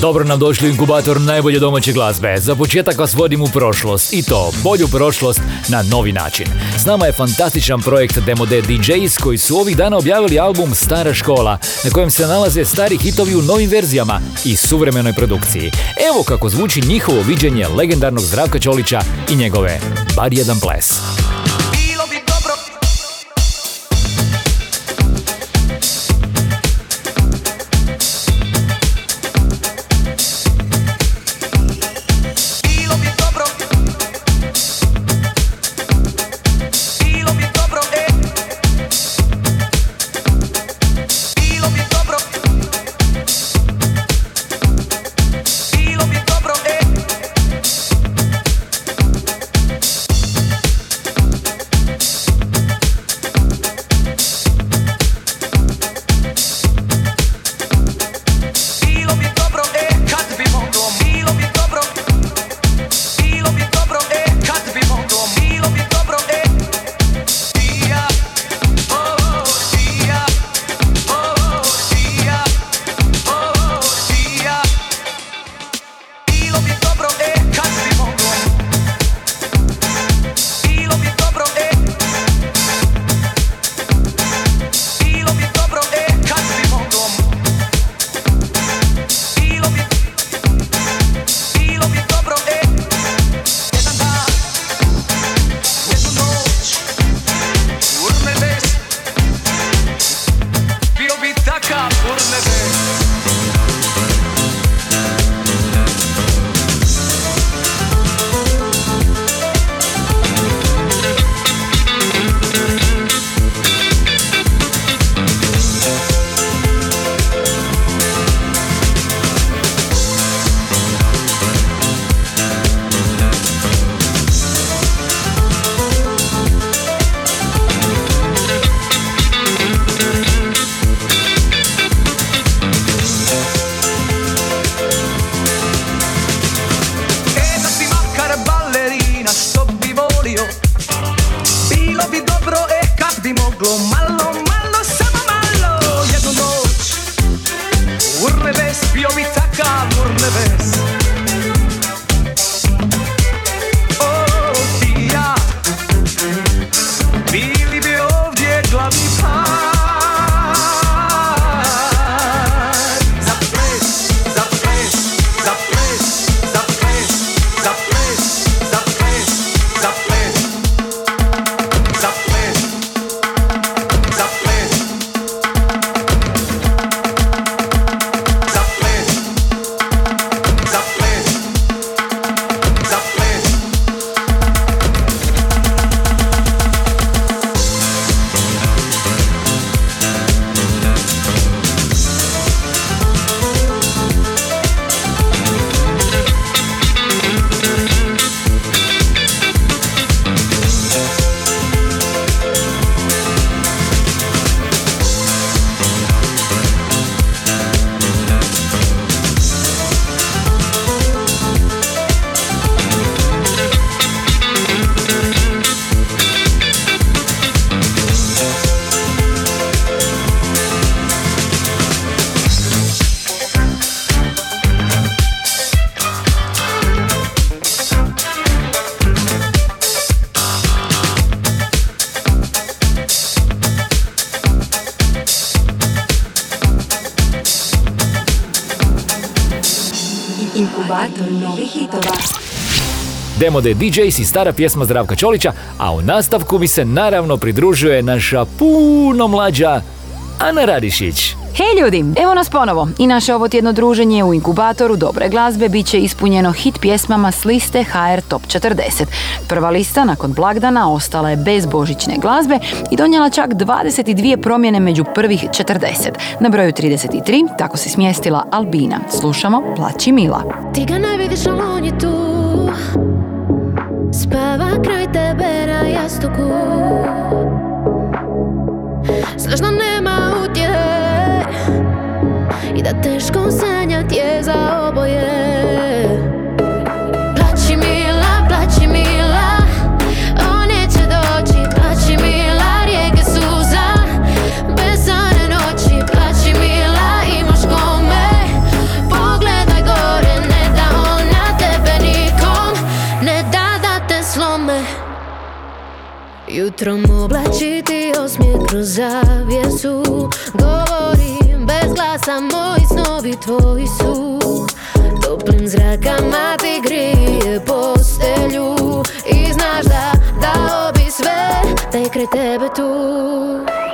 Dobro nam došli u inkubator najbolje domaće glazbe. Za početak vas vodim u prošlost i to bolju prošlost na novi način. S nama je fantastičan projekt Demo D DJs koji su ovih dana objavili album Stara škola na kojem se nalaze stari hitovi u novim verzijama i suvremenoj produkciji. Evo kako zvuči njihovo viđenje legendarnog Zdravka Čolića i njegove Bar jedan ples. Demo de DJs i stara pjesma Zdravka Čolića, a u nastavku mi se naravno pridružuje naša puno mlađa Ana Radišić. Hej ljudi, evo nas ponovo i naše ovo tjedno druženje u inkubatoru dobre glazbe bit će ispunjeno hit pjesmama s liste HR Top 40. Prva lista nakon blagdana ostala je bez božićne glazbe i donijela čak 22 promjene među prvih 40. Na broju 33 tako se smjestila Albina. Slušamo Plaći Mila. Ti ga ne vidiš, ali on je tu spava kraj tebe na jastuku. Znaš da nema utje I da teško sanjat je za oboje. Jutrom oblačiti osmije kroz zavijesu Govorim bez glasa moji snovi tvoji su. Toplim zrakama ti grije postelju. I znaš da dao bi sve tek kraj tebe tu.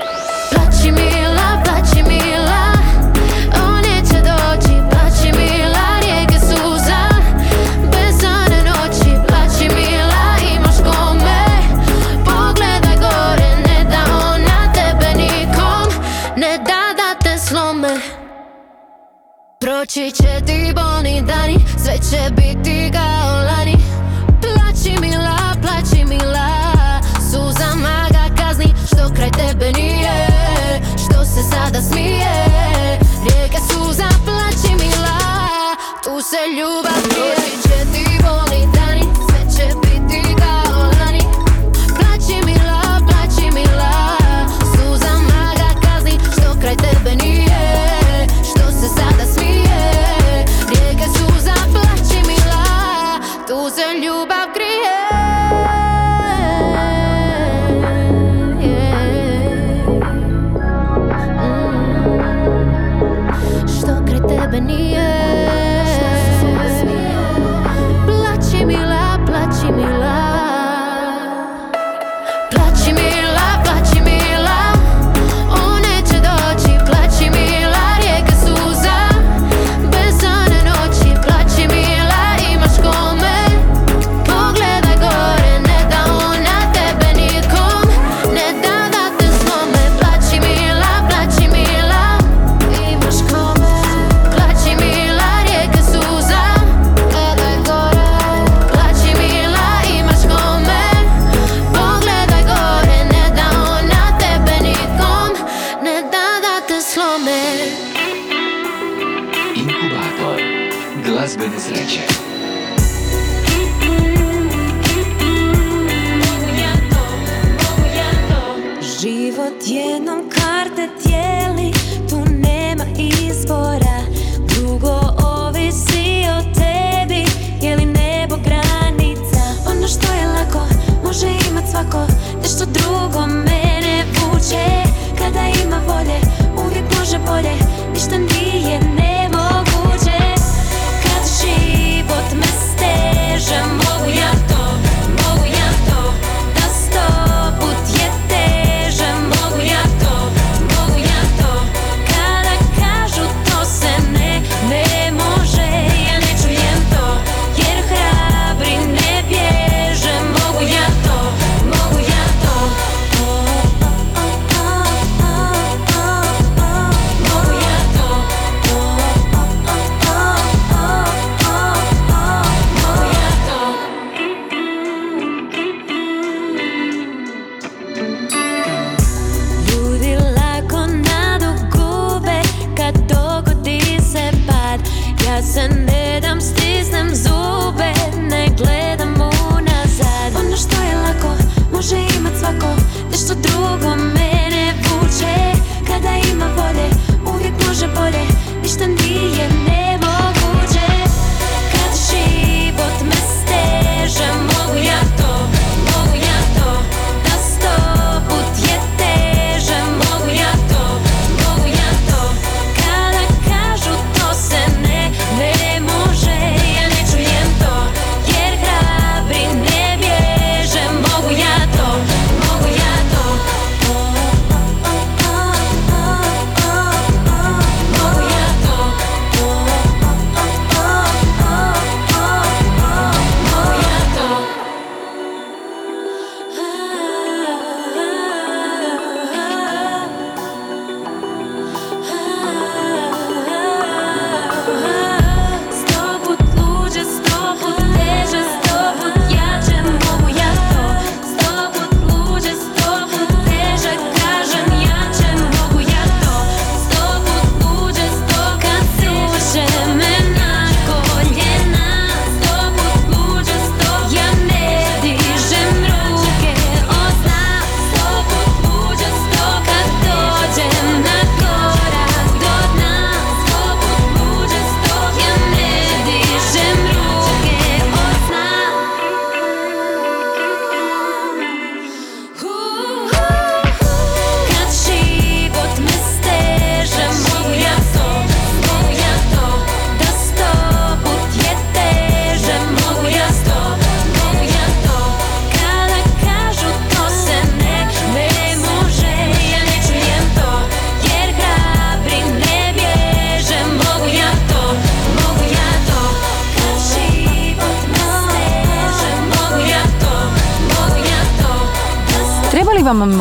Noći će ti boni dani, sve će biti kao lani Plaći mila, plaći mila, suzama maga kazni. Što kraj tebe nije, što se sada smije. Rijeka suza, plaći mila, tu se ljubav krije. ebony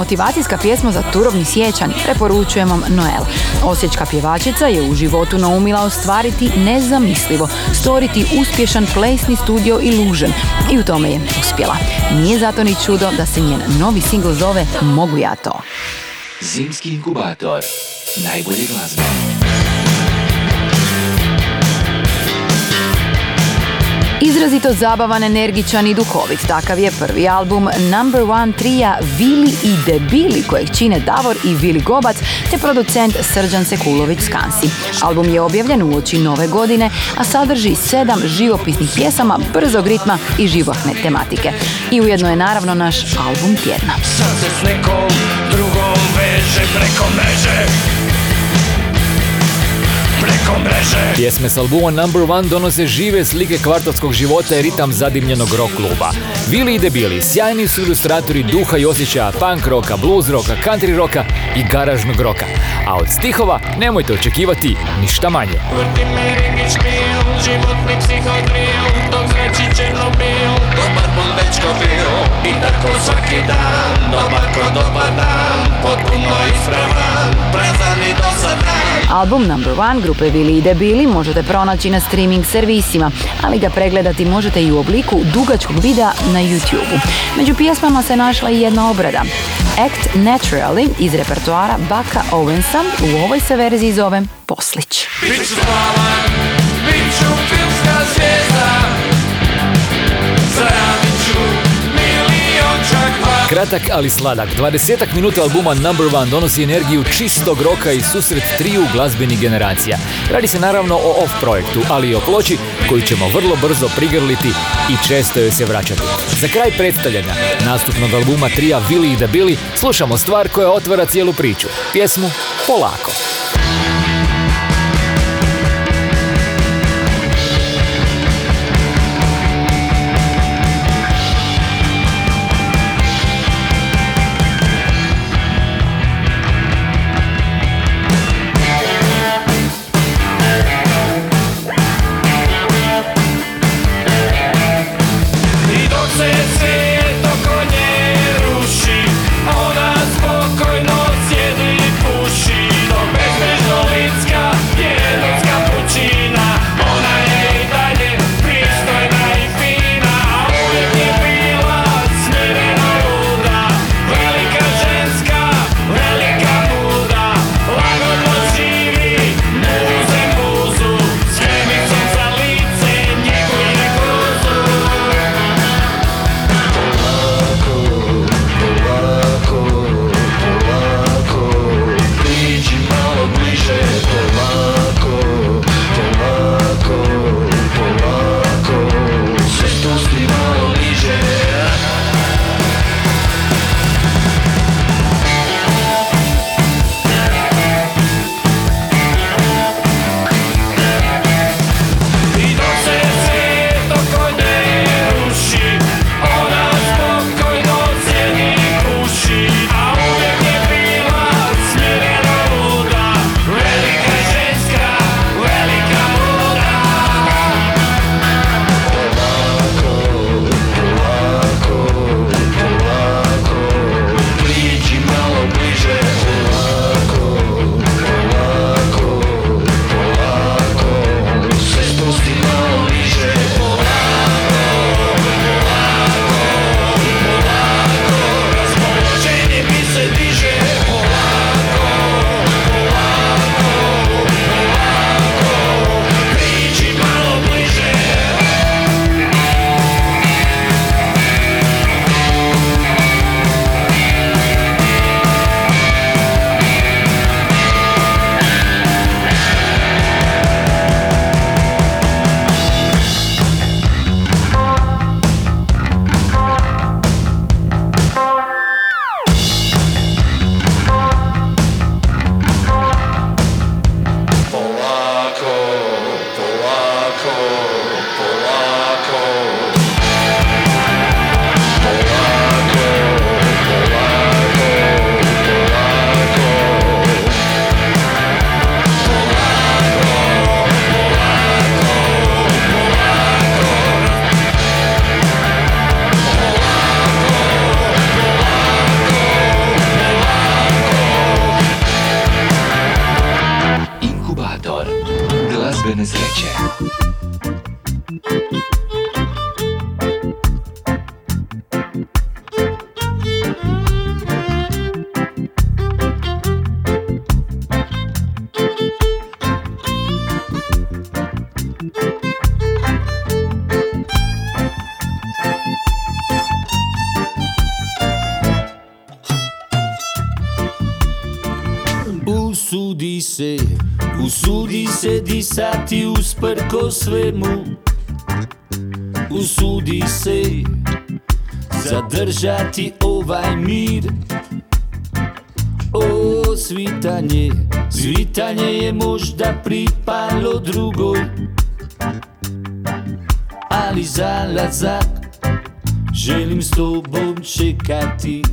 motivacijska pjesma za turovni sjećan? Preporučujem vam Noel. Osječka pjevačica je u životu naumila ostvariti nezamislivo, stvoriti uspješan plesni studio Illusion i u tome je uspjela. Nije zato ni čudo da se njen novi singl zove Mogu ja to. Zimski inkubator. Najbolje glazbe. Izrazito zabavan, energičan i duhovit, takav je prvi album Number One trija Vili i Debili kojeg čine Davor i Vili Gobac te producent Srđan Sekulović Skansi. Album je objavljen u oči nove godine, a sadrži sedam živopisnih pjesama brzog ritma i živahne tematike. I ujedno je naravno naš album tjedna. Sad se s nekom drugom veže preko mreže Preko mreže Pjesme s albuma Number One donose žive slike kvartovskog života i ritam zadimljenog rock kluba. Vili i debili, sjajni su ilustratori duha i osjećaja punk roka, blues roka, country roka i garažnog roka. A od stihova nemojte očekivati ništa manje. Vrti me ringi špijun, životni psihodrijum Dok zreći Černobil, dobar bol dečko bio I tako svaki dan, dobar ko dobar dan Potpuno ispreman, prazan i dosadan Album Number One grupe Vili i Debili možete pronaći na streaming servisima, ali ga pregledati možete i u obliku dugačkog videa na YouTube. Među pjesmama se našla i jedna obrada. Act Naturally iz repertoara Baka Owensa u ovoj se verziji zove Poslić. Biću Kratak ali sladak, 20 minuta albuma Number One donosi energiju čistog roka i susret triju glazbenih generacija. Radi se naravno o off projektu, ali i o ploči koju ćemo vrlo brzo prigrliti i često joj se vraćati. Za kraj predstavljanja nastupnog albuma trija Vili i da Bili slušamo stvar koja otvara cijelu priču. Pjesmu Polako. Svemu Usudi se zadržati ovaj mir. O svitanje, svitanje je možda pripalo drugoj. Ali zalazak želim s tobom čekati.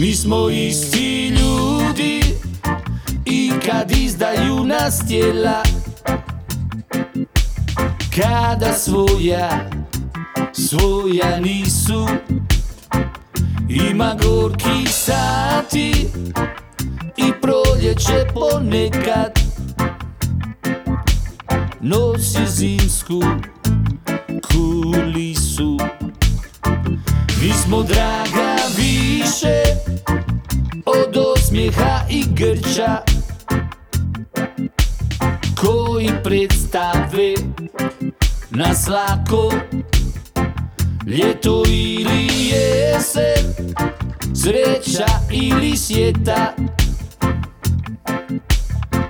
Mi smo isti ljudi i kad izdaju nas tijela Kada svoja, svoja nisu Ima gorki sati i proljeće ponekad. Nosi zimsku kulisu. Mi smo draga više od osmijeha i grča. Koji predstave nas lako Ljeto ili jesen Sreća ili sjeta.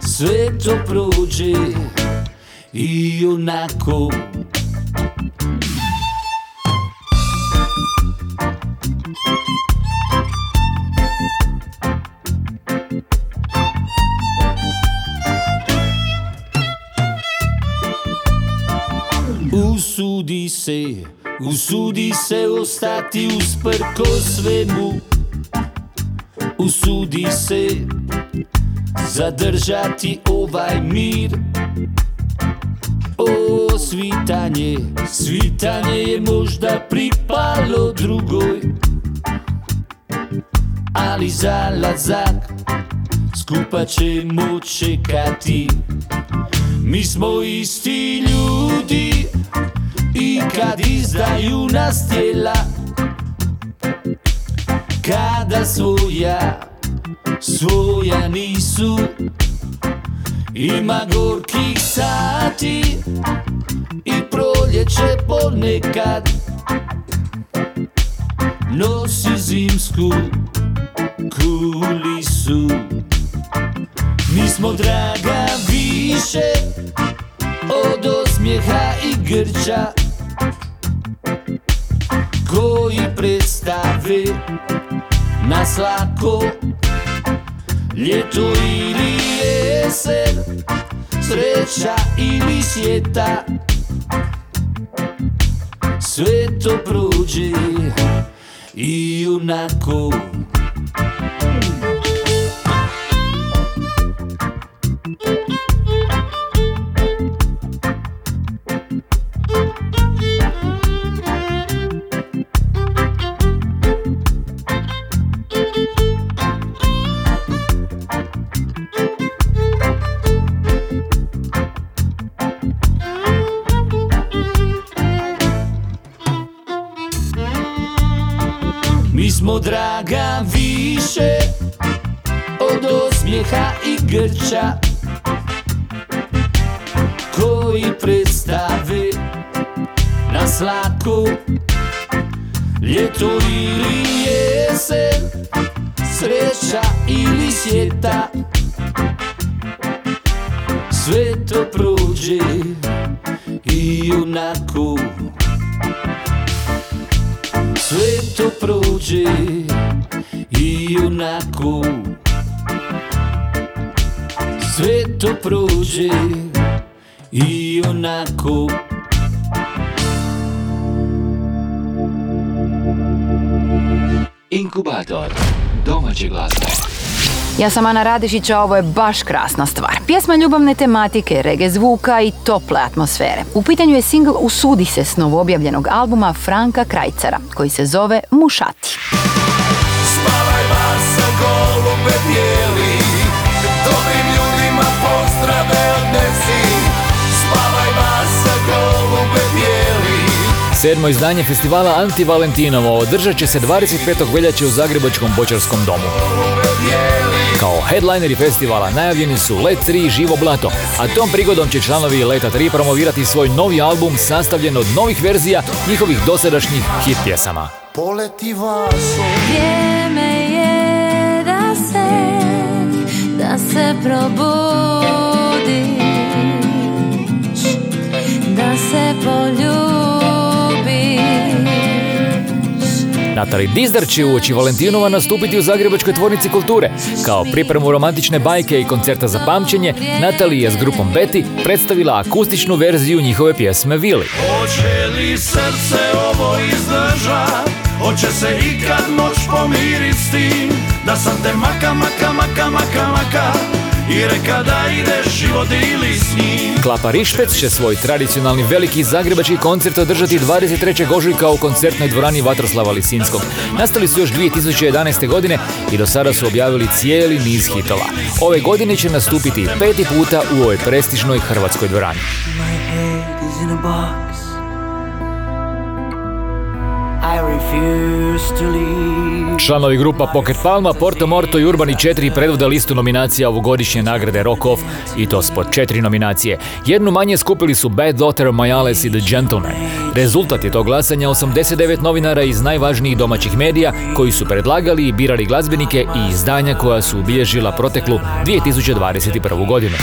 Sve to prođe i onako Usudi se, usudi se ostati usprko svemu. Usudi se zadržati ovaj mir. O svitanje, svitanje je možda pripalo drugoj. Ali zalazak skupa ćemo čekati. Mi smo isti ljudi i kad izdaju nas tijela Kada svoja, svoja nisu. Ima gorkih sati i proljeće ponekad. Nosi zimsku kulisu. Mi smo draga više od osmijeha i grča Koji predstave nas lako Ljeto ili jesen? Sreća ili sjeta Sve to prođe i onako Draga više od osmijeha i grča. Koji predstave nas lako Ljeto ili jesen Sreća ili sjeta. Sve to prođe i onako sve to prođe i onako Sve to prođe i onako Inkubator domaće glazbe. Ja sam Ana Radišić, a ovo je baš krasna stvar. Pjesma ljubavne tematike, rege zvuka i tople atmosfere. U pitanju je singl Usudi se s novoobjavljenog albuma Franka Krajcara, koji se zove Mušati. Spavaj vas golube bijeli Dobrim ljudima pozdrave odnesi Spavaj vas golube bijeli Sedmo izdanje festivala Anti Valentinovo održat će se 25. veljače u Zagrebačkom bočarskom domu. Kao headlineri festivala najavljeni su Let 3 i Živo Blato, a tom prigodom će članovi Leta 3 promovirati svoj novi album sastavljen od novih verzija njihovih dosadašnjih hit pjesama. Poleti vaso Vrijeme je da se, da se probudiš Natali Dizdar će uoči Valentinova nastupiti u Zagrebačkoj tvornici kulture. Kao pripremu romantične bajke i koncerta za pamćenje, Natali je s grupom Betty predstavila akustičnu verziju njihove pjesme Vili. Hoće li srce ovo izdržat? Hoće se ikad moć pomirit s tim Da sam te maka, maka, maka, maka, maka I reka da ideš život ili s njim Klapa Rišpec će svoj tradicionalni veliki zagrebački koncert održati 23. ožujka u koncertnoj dvorani Vatroslava Lisinskog. Nastali su još 2011. godine i do sada su objavili cijeli niz hitova. Ove godine će nastupiti peti puta u ovoj prestižnoj hrvatskoj dvorani. Članovi grupa Pocket Palma, Porto Morto i Urbani 4 predvode listu nominacija ovogodišnje nagrade Rock Off i to s po četiri nominacije. Jednu manje skupili su Bad Daughter, Majales i The Gentleman. Rezultat je tog glasanja 89 novinara iz najvažnijih domaćih medija koji su predlagali i birali glazbenike i izdanja koja su obilježila proteklu 2021. godinu.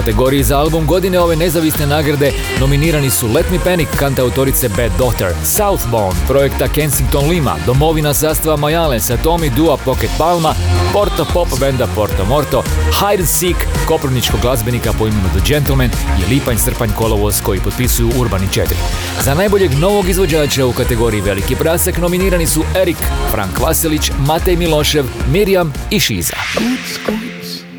Kategoriji za album godine ove nezavisne nagrade nominirani su Let Me Panic kantautorice Bad Daughter, Southbound projekta Kensington Lima, domovina sastava Majalesa, Tommy Dua Pocket Palma, Porto Pop benda Porto Morto, Hide and Seek, koprivničkog glazbenika po imenu The Gentleman i Lipanj Srpanj Kolovoz koji potpisuju Urbani 4. Za najboljeg novog izvođača u kategoriji Veliki prasak nominirani su Erik, Frank Vasilić, Matej Milošev, Mirjam i Šiza.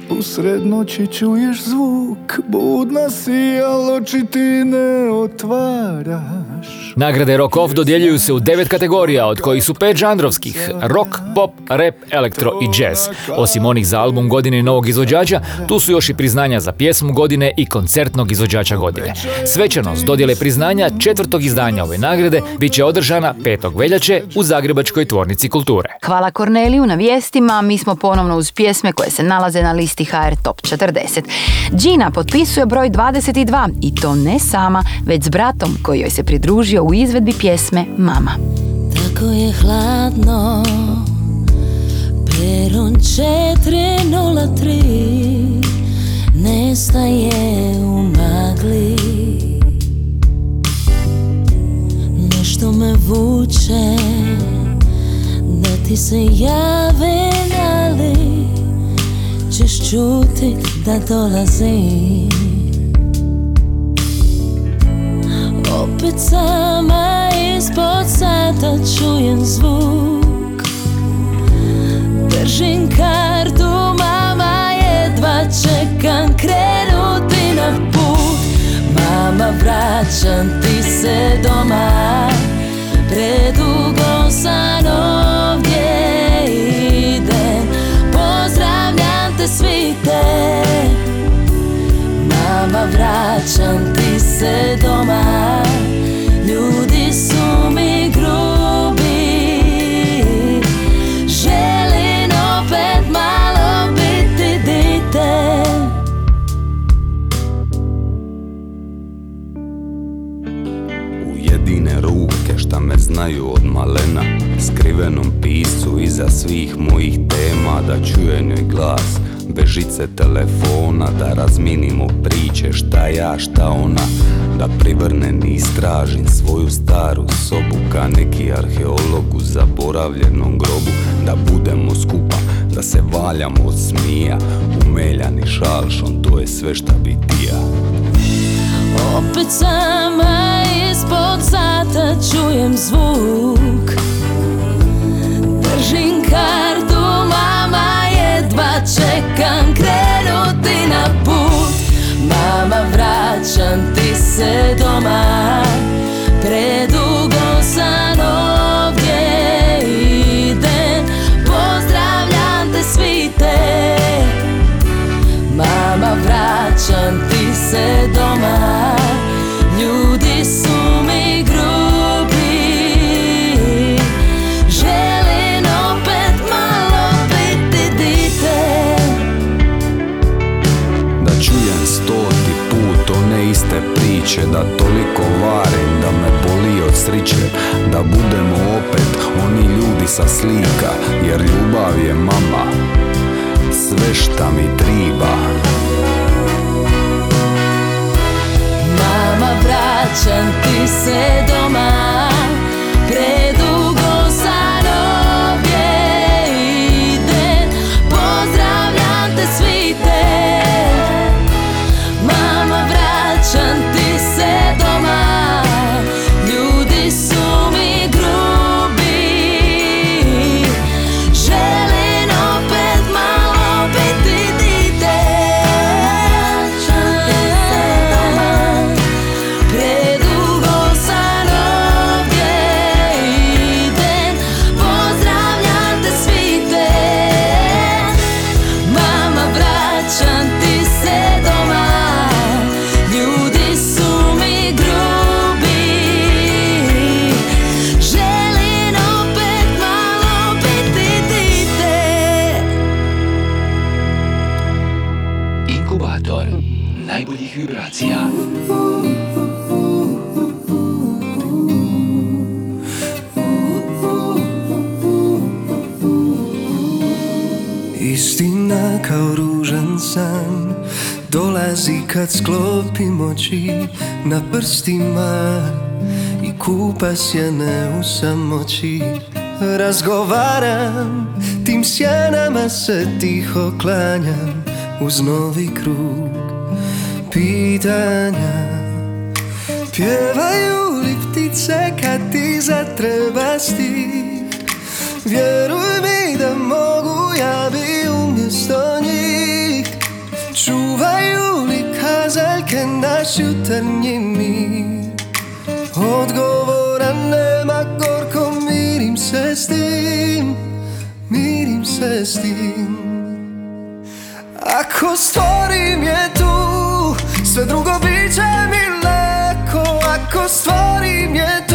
Usred noći čuješ zvuk, budna si, al oči ti ne otvaraš. Nagrade Rock Off dodjeljuju se u devet kategorija, od kojih su pet žanrovskih, rock, pop, rap, elektro i jazz. Osim onih za album godine i novog izvođača, tu su još i priznanja za pjesmu godine i koncertnog izvođača godine. Svečanost dodjele priznanja četvrtog izdanja ove nagrade bit će održana 5. veljače u Zagrebačkoj tvornici kulture. Hvala Korneliju na vijestima, mi smo ponovno uz pjesme koje se nalaze na listi HR Top 40. Gina potpisuje broj 22 i to ne sama, već s bratom koji joj se pridružio u izvedbi pjesme Mama. Tako je hladno Peron 403 Nestaje u magli Nešto me vuče Da ti se javim Ali Ćeš čutit da dolazim Sama ispod sata čujem zvuk. Držim kartu, mama jedva čekam krenuti na put. Mama vraćam ti se doma. Predugo sam ovdje idem. Pozdravljam te svi te Mama vraćam ti se doma Ljudi su mi grubi. Želim opet malo biti dite. U jedine ruke šta me znaju od malena Skrivenom piscu iza svih mojih tema Da čuje njoj glas Bežice telefona Da razminimo priče šta ja šta ona Da privrnen i istražim svoju staru sobu Ka neki arheolog u zaboravljenom grobu Da budemo skupa Da se valjamo od smija Umeljani šalšom To je sve šta bi ti ja Opet sama ispod sata čujem zvuk se doma sa slika Jer ljubav je mama. Sve šta mi triba. Mama, vraćam ti se doma vibracija. Istina kao ružan san Dolazi kad sklopim oči Na prstima I kupa sjene u samoći Razgovaram Tim sjenama se tiho klanjam Uz novi krug Pitanja. Pjevaju li ptice kad ti zatreba stih? Vjeruj mi da mogu ja bi umjesto njih. Čuvaju li kazaljke naš jutarnji mir? Odgovora nema gorko mirim se s tim Mirim se s tim. Ako stvorim je Sve drugo bit će mi lako Ako stvorim je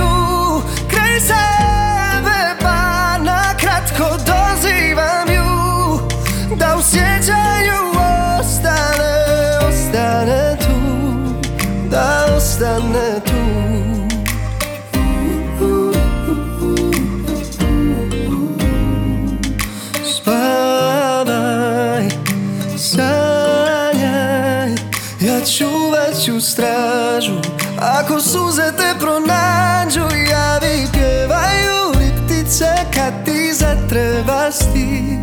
stražu. Ako suze te pronađu Javi pjevaju li ptice Kad ti zatreba stih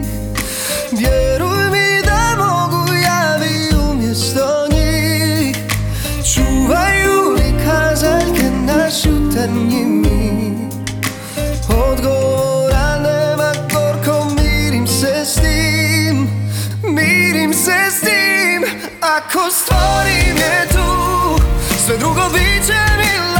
Vjeruj mi da mogu javi umjesto njih. Čuvaju li kazaljke naš jutarnji mir? Odgovora nema gorko mirim se s tim. Mirim se s tim. Ako stvorim je Sve drugo bit će mi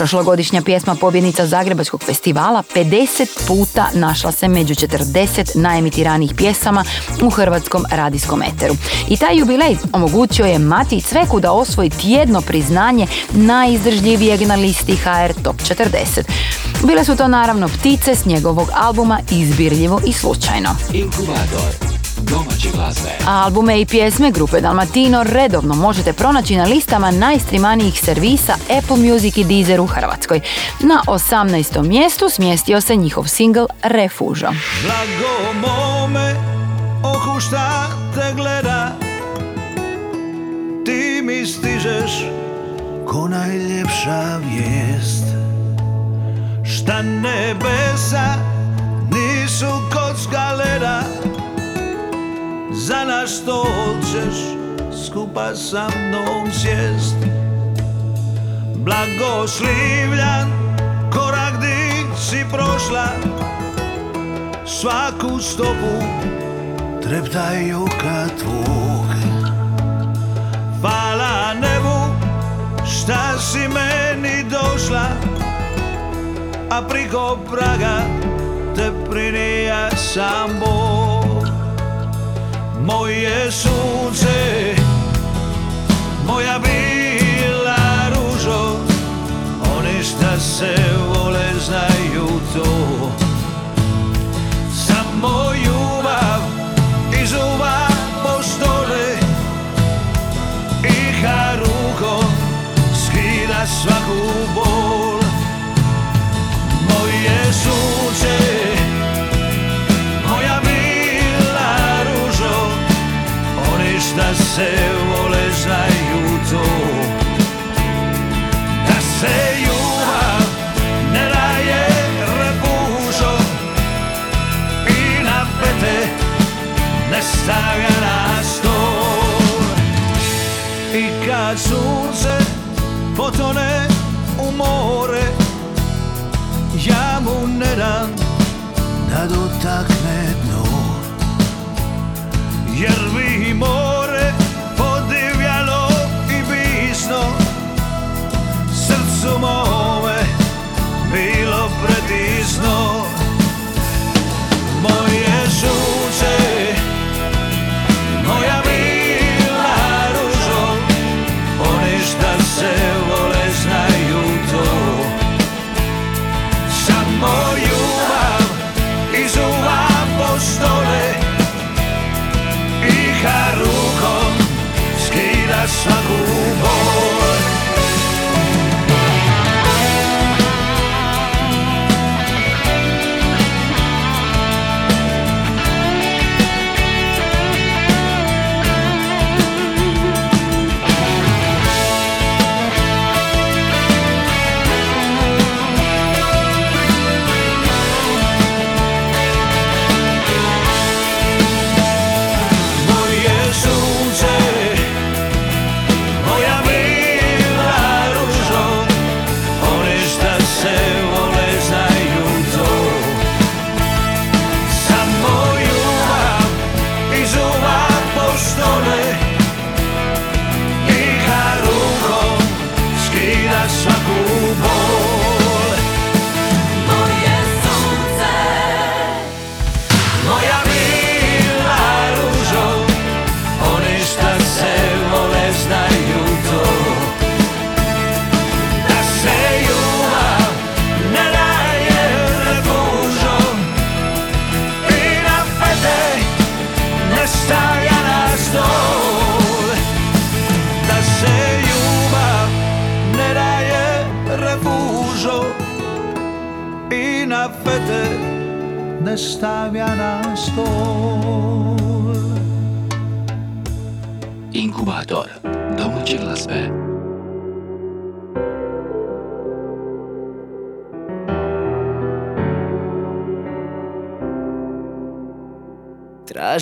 Prošlogodišnja pjesma pobjednica Zagrebačkog festivala 50 puta našla se među 40 najemitiranih pjesama u hrvatskom radijskom eteru. I taj jubilej omogućio je Mati Cveku da osvoji tjedno priznanje najizdržljivijeg na listi HR Top 40. Bile su to naravno ptice s njegovog albuma Izbirljivo i slučajno. Inkubator domaće glazbe. Albume i pjesme grupe Dalmatino redovno možete pronaći na listama najstrimanijih servisa Apple Music i Deezer u Hrvatskoj. Na 18. mjestu smjestio se njihov singl Refužo. Blago mome oku šta te gleda Ti mi stižeš ko najljepša vijest Šta nebesa nisu kocka leda Za naš stol ćeš skupa sa mnom sjest. Blagoslivljan korak di si prošla Svaku stopu treptaj oka tvog. Hvala nebu šta si meni došla A priko praga te prinija sam Bog Moje sunce, moja bila se vole znaju to Da se ljubav ne daje repužo I na pete ne stavlja na I kad sunce potone u more Ja mu ne dam da dotakne dno. Jer more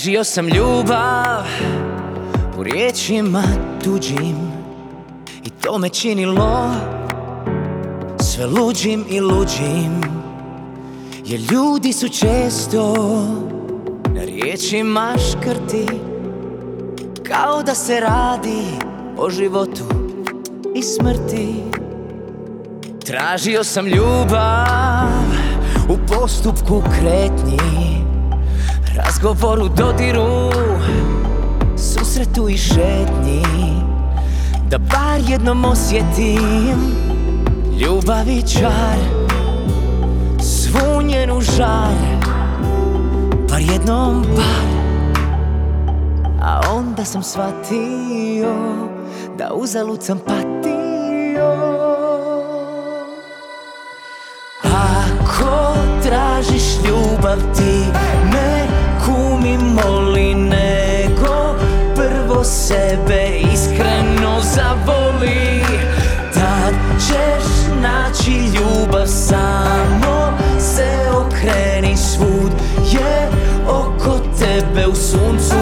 Tražio sam ljubav u riječima tuđim I to me činilo sve luđim i luđim Jer ljudi su često na riječima škrti Kao da se radi o životu i smrti. Tražio sam ljubav u postupku kretnji Razgovoru, dodiru, susretu i šetnji Da bar jednom osjetim ljubav i čar Svu njenu žar, bar jednom par. A onda sam shvatio da uzalud sam patio. Ako tražiš ljubav ti moli nego Prvo sebe iskreno zavoli. Tad ćeš naći ljubav samo se okreni svud je oko tebe u suncu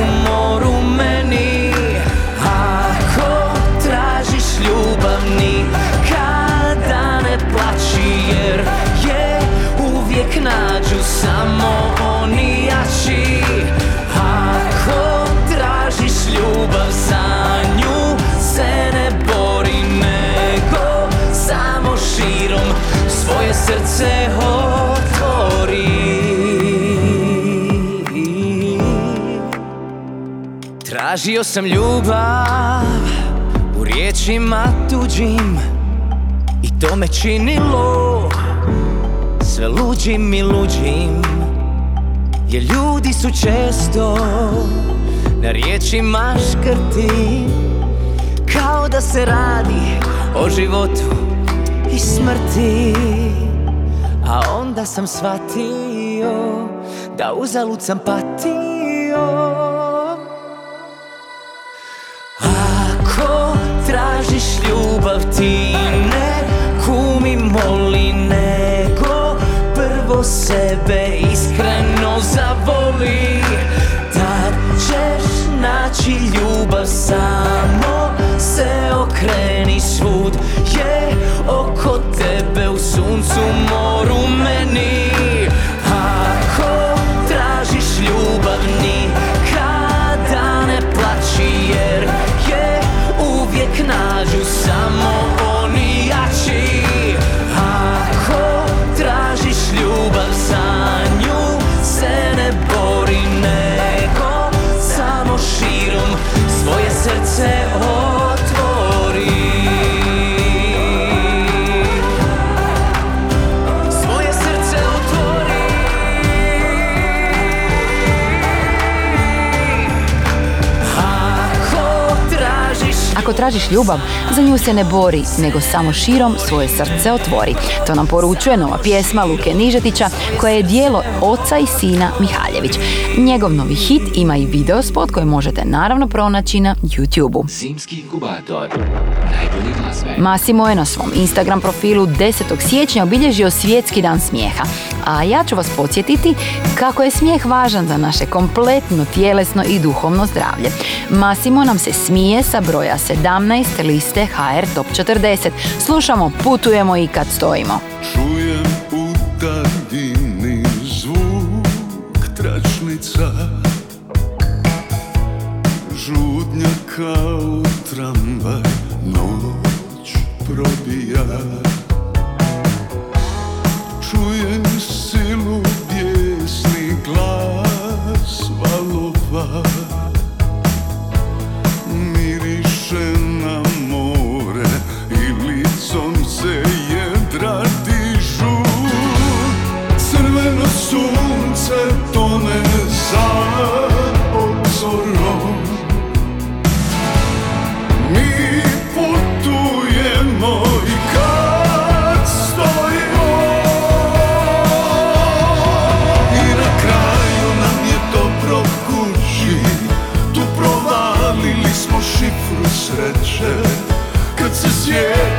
Tražio sam ljubav u riječima tuđim I to me činilo sve luđim i luđim Jer ljudi su često na riječima škrti Kao da se radi o životu i smrti. A onda sam shvatio da uzalud sam patio tražiš ljubav ti ne kumi moli nego Prvo sebe iskreno zavoli. Tad ćeš naći ljubav samo se okreni svud je oko tebe u suncu moru meni tražiš ljubav, za nju se ne bori, nego samo širom svoje srce otvori. To nam poručuje nova pjesma Luke Nižetića, koja je dijelo oca i sina Mihaljević. Njegov novi hit ima i video spot koji možete naravno pronaći na YouTube-u. Massimo je na svom Instagram profilu 10. siječnja obilježio svjetski dan smijeha. A ja ću vas podsjetiti kako je smijeh važan za naše kompletno tjelesno i duhovno zdravlje. Massimo nam se smije sa broja 17 liste HR Top 40. Slušamo, putujemo i kad stojimo. Kad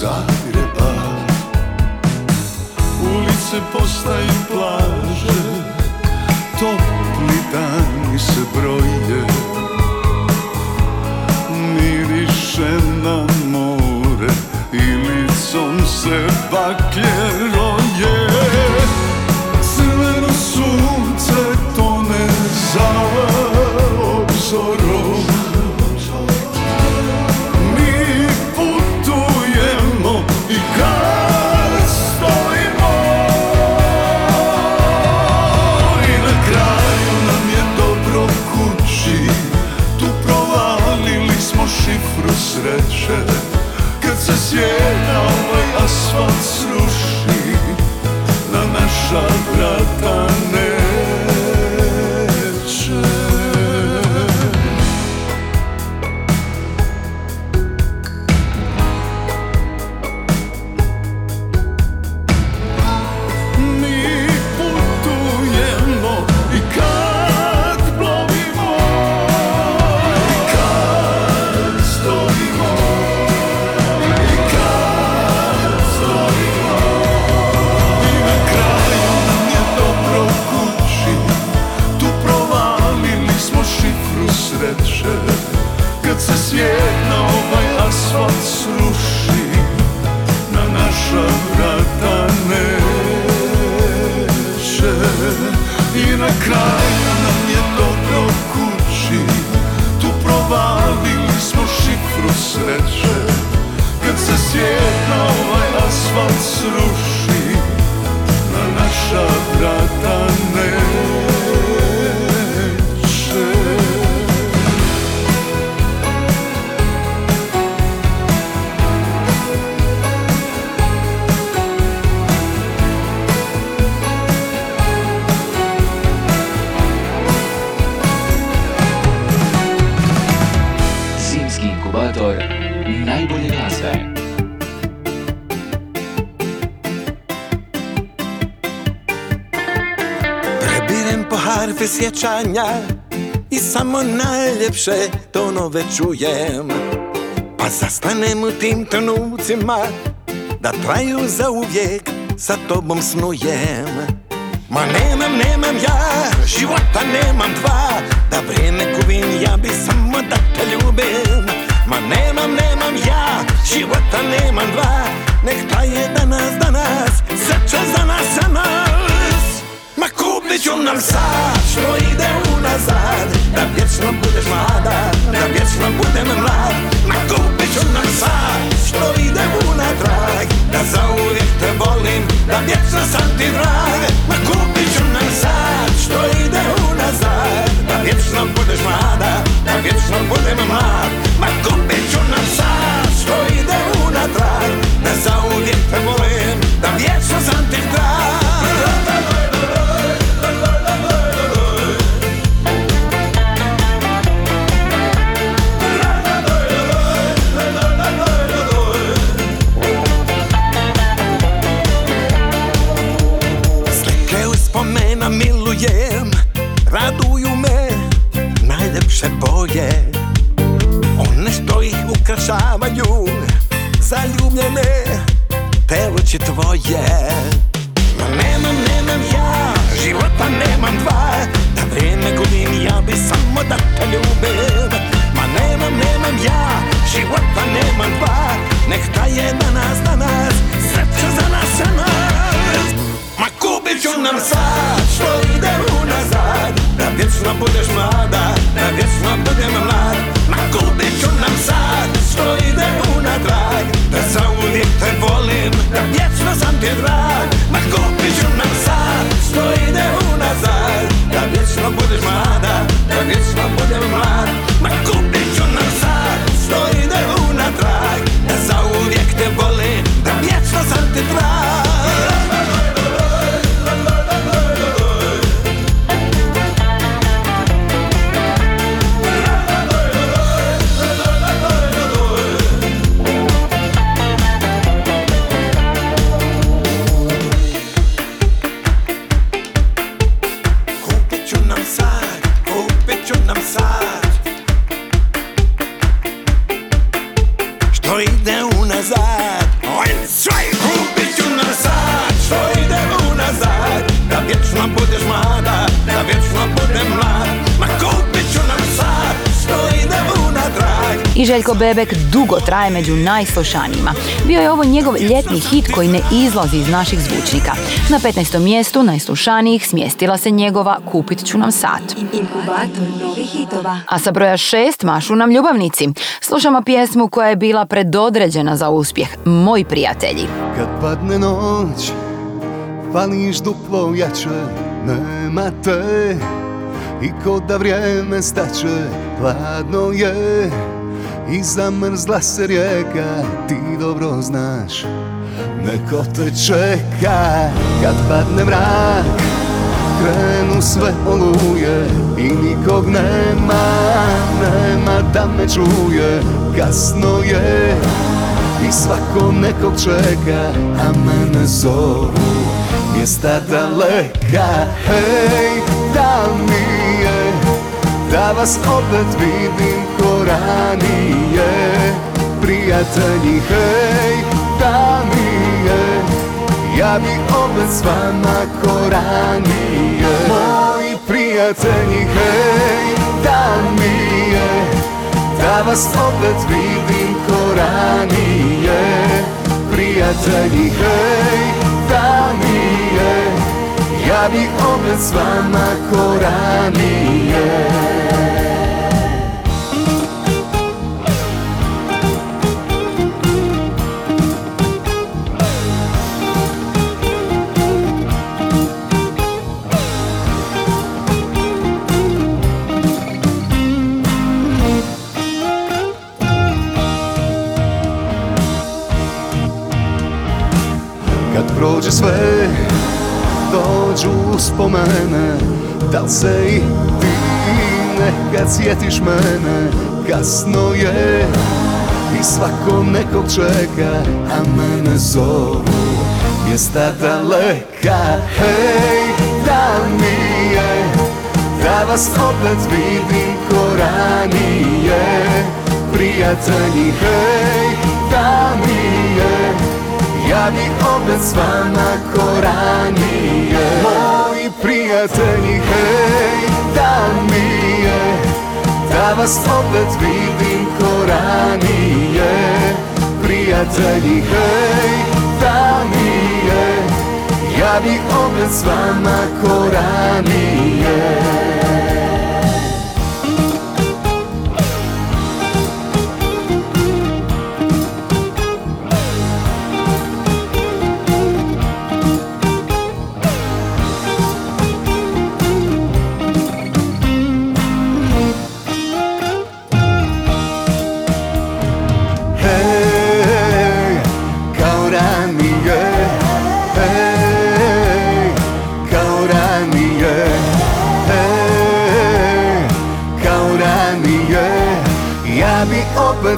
Zagreba. Ulice postaju plaže Topli dani se broje. Miriše na more I licom se baklje roje okna sjećanja I samo najljepše tonove čujem. Pa zastanem u tim trenucima Da traju za uvijek sa tobom snujem. Ma nemam, nemam ja, života nemam dva. Da vrijeme kuvim, ja bi samo da te ljubim. Ma nemam, nemam ja, života nemam dva. Nek traje danas, danas, srce za nas, za nas. Bit ću nam sad što ide unazad Da vječno budeš mlada, da vječno budem mlad. Ma kupit ću nam sad što ide unatrag Da zauvijek te volim, da vječno sam ti drag. Ma kupit ću nam sad što ide unazad Da vječno budeš mlada, da vječno budem mlad. Oh yeah. I Željko Bebek dugo traje među najslušanijima. Bio je ovo njegov ljetni hit koji ne izlazi iz naših zvučnika. Na 15. mjestu najslušanijih smjestila se njegova Kupit ću nam sat. Inkubator novih hitova. A sa broja šest mašu nam ljubavnici. Slušamo pjesmu koja je bila predodređena za uspjeh. Moj prijatelji. Kad padne noć, pališ duplo jače, nema te I ko da vrijeme staće, hladno je I zamrzla se rijeka, ti dobro znaš. Neko te čeka, kad padne mrak Krenu sve oluje i nikog nema Nema da me čuje, kasno je i svako nekog čeka, a mene zovu Mjesta daleka, hej, da mi Da vas opet vidim ko ranije Prijatelji, hej, da mi je. Ja bi opet s vama ko ranije. Moji prijatelji, hej, da mi je. Da vas opet vidim ko ranije Prijatelji, hej, da mi je. Ja bi opet s vama ko ranije prođe sve, dođu uspomene Da li se i ti nekad sjetiš mene? Kasno je i svako nekog čeka A mene zovu mjesta daleka. Hej, da mi je Da vas opet vidim ko ranije. Prijatelji, hej, da mi je ja bi opet s vama ko ranije. Moji prijatelji, hej, da mi je. Da vas opet vidim ko ranije. Prijatelji, hej, da mi je. Ja bi opet s vama ko ranije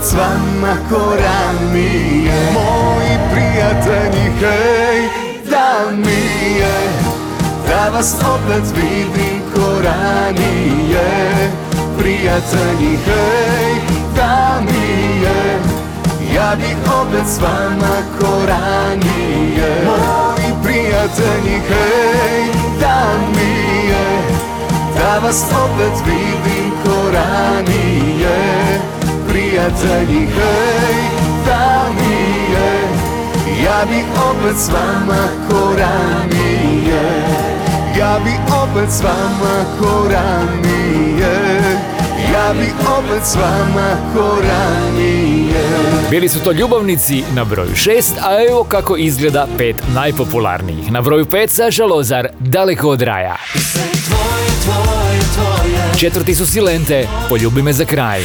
opet s vama ko ranije Moji prijatelji, hej, da mi je Da vas opet vidim ko ranije Prijatelji, hej, da mi je ja bi opet s vama ko ranije Moji prijatelji, hej, da mi je Da vas opet vidim ko ranije Prijatelji, hej, da mi je Ja bi opet s vama ko ranije Ja bi opet s vama ko ranije Ja bi opet s vama ko ranije Bili su to ljubavnici na broju 6, a evo kako izgleda pet najpopularnijih. Na broju 5 Saša Lozar, daleko od raja. Četvrti su Silente, poljubi me za kraj.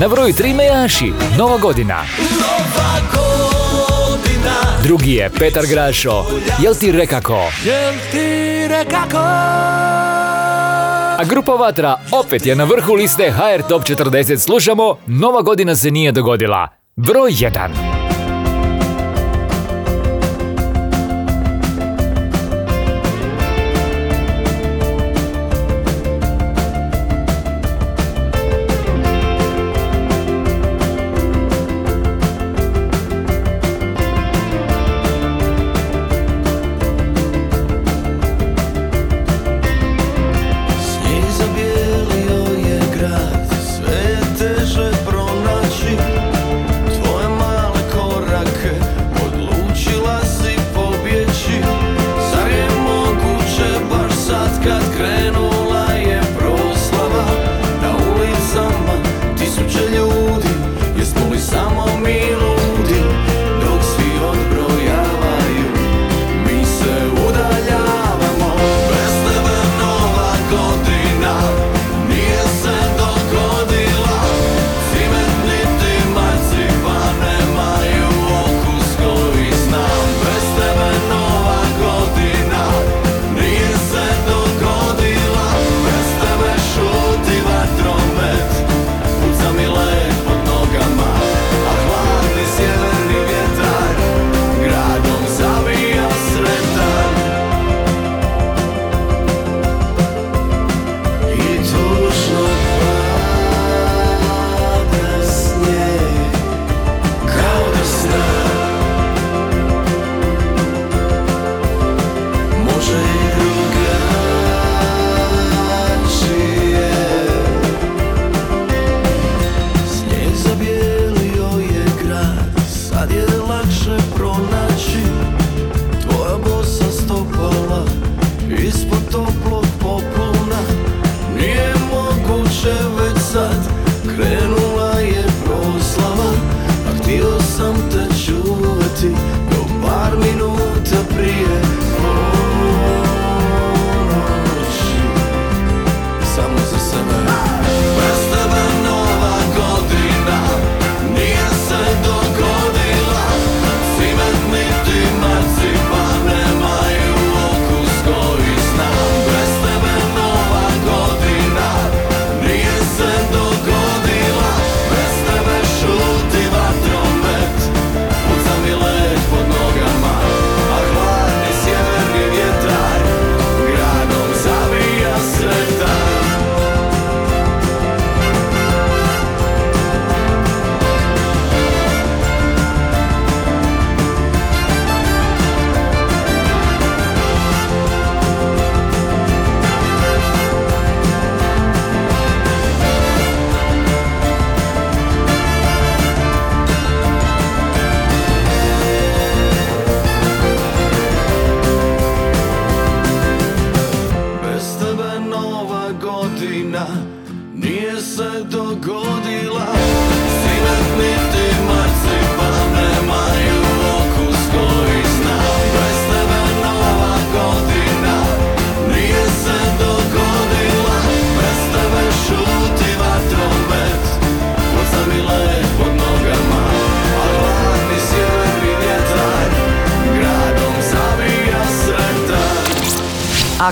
Na broju 3 Mejaši, Nova godina. Drugi je Petar Grašo, jel ti rekako? Jel ti rekako? A grupa Vatra opet je na vrhu liste HR Top 40. Slušamo, Nova godina se nije dogodila. Broj 1.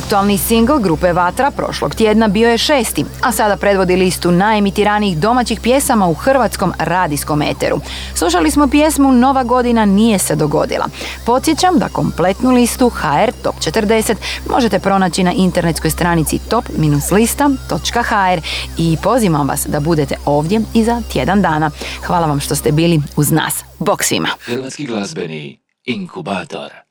Aktualni singl grupe Vatra prošlog tjedna bio je šesti, a sada predvodi listu najemitiranijih domaćih pjesama u hrvatskom radijskom eteru. Slušali smo pjesmu Nova godina nije se dogodila. Podsjećam da kompletnu listu HR Top 40 možete pronaći na internetskoj stranici top-lista.hr i pozivam vas da budete ovdje i za tjedan dana. Hvala vam što ste bili uz nas. Bok svima! Hrvatski glazbeni inkubator.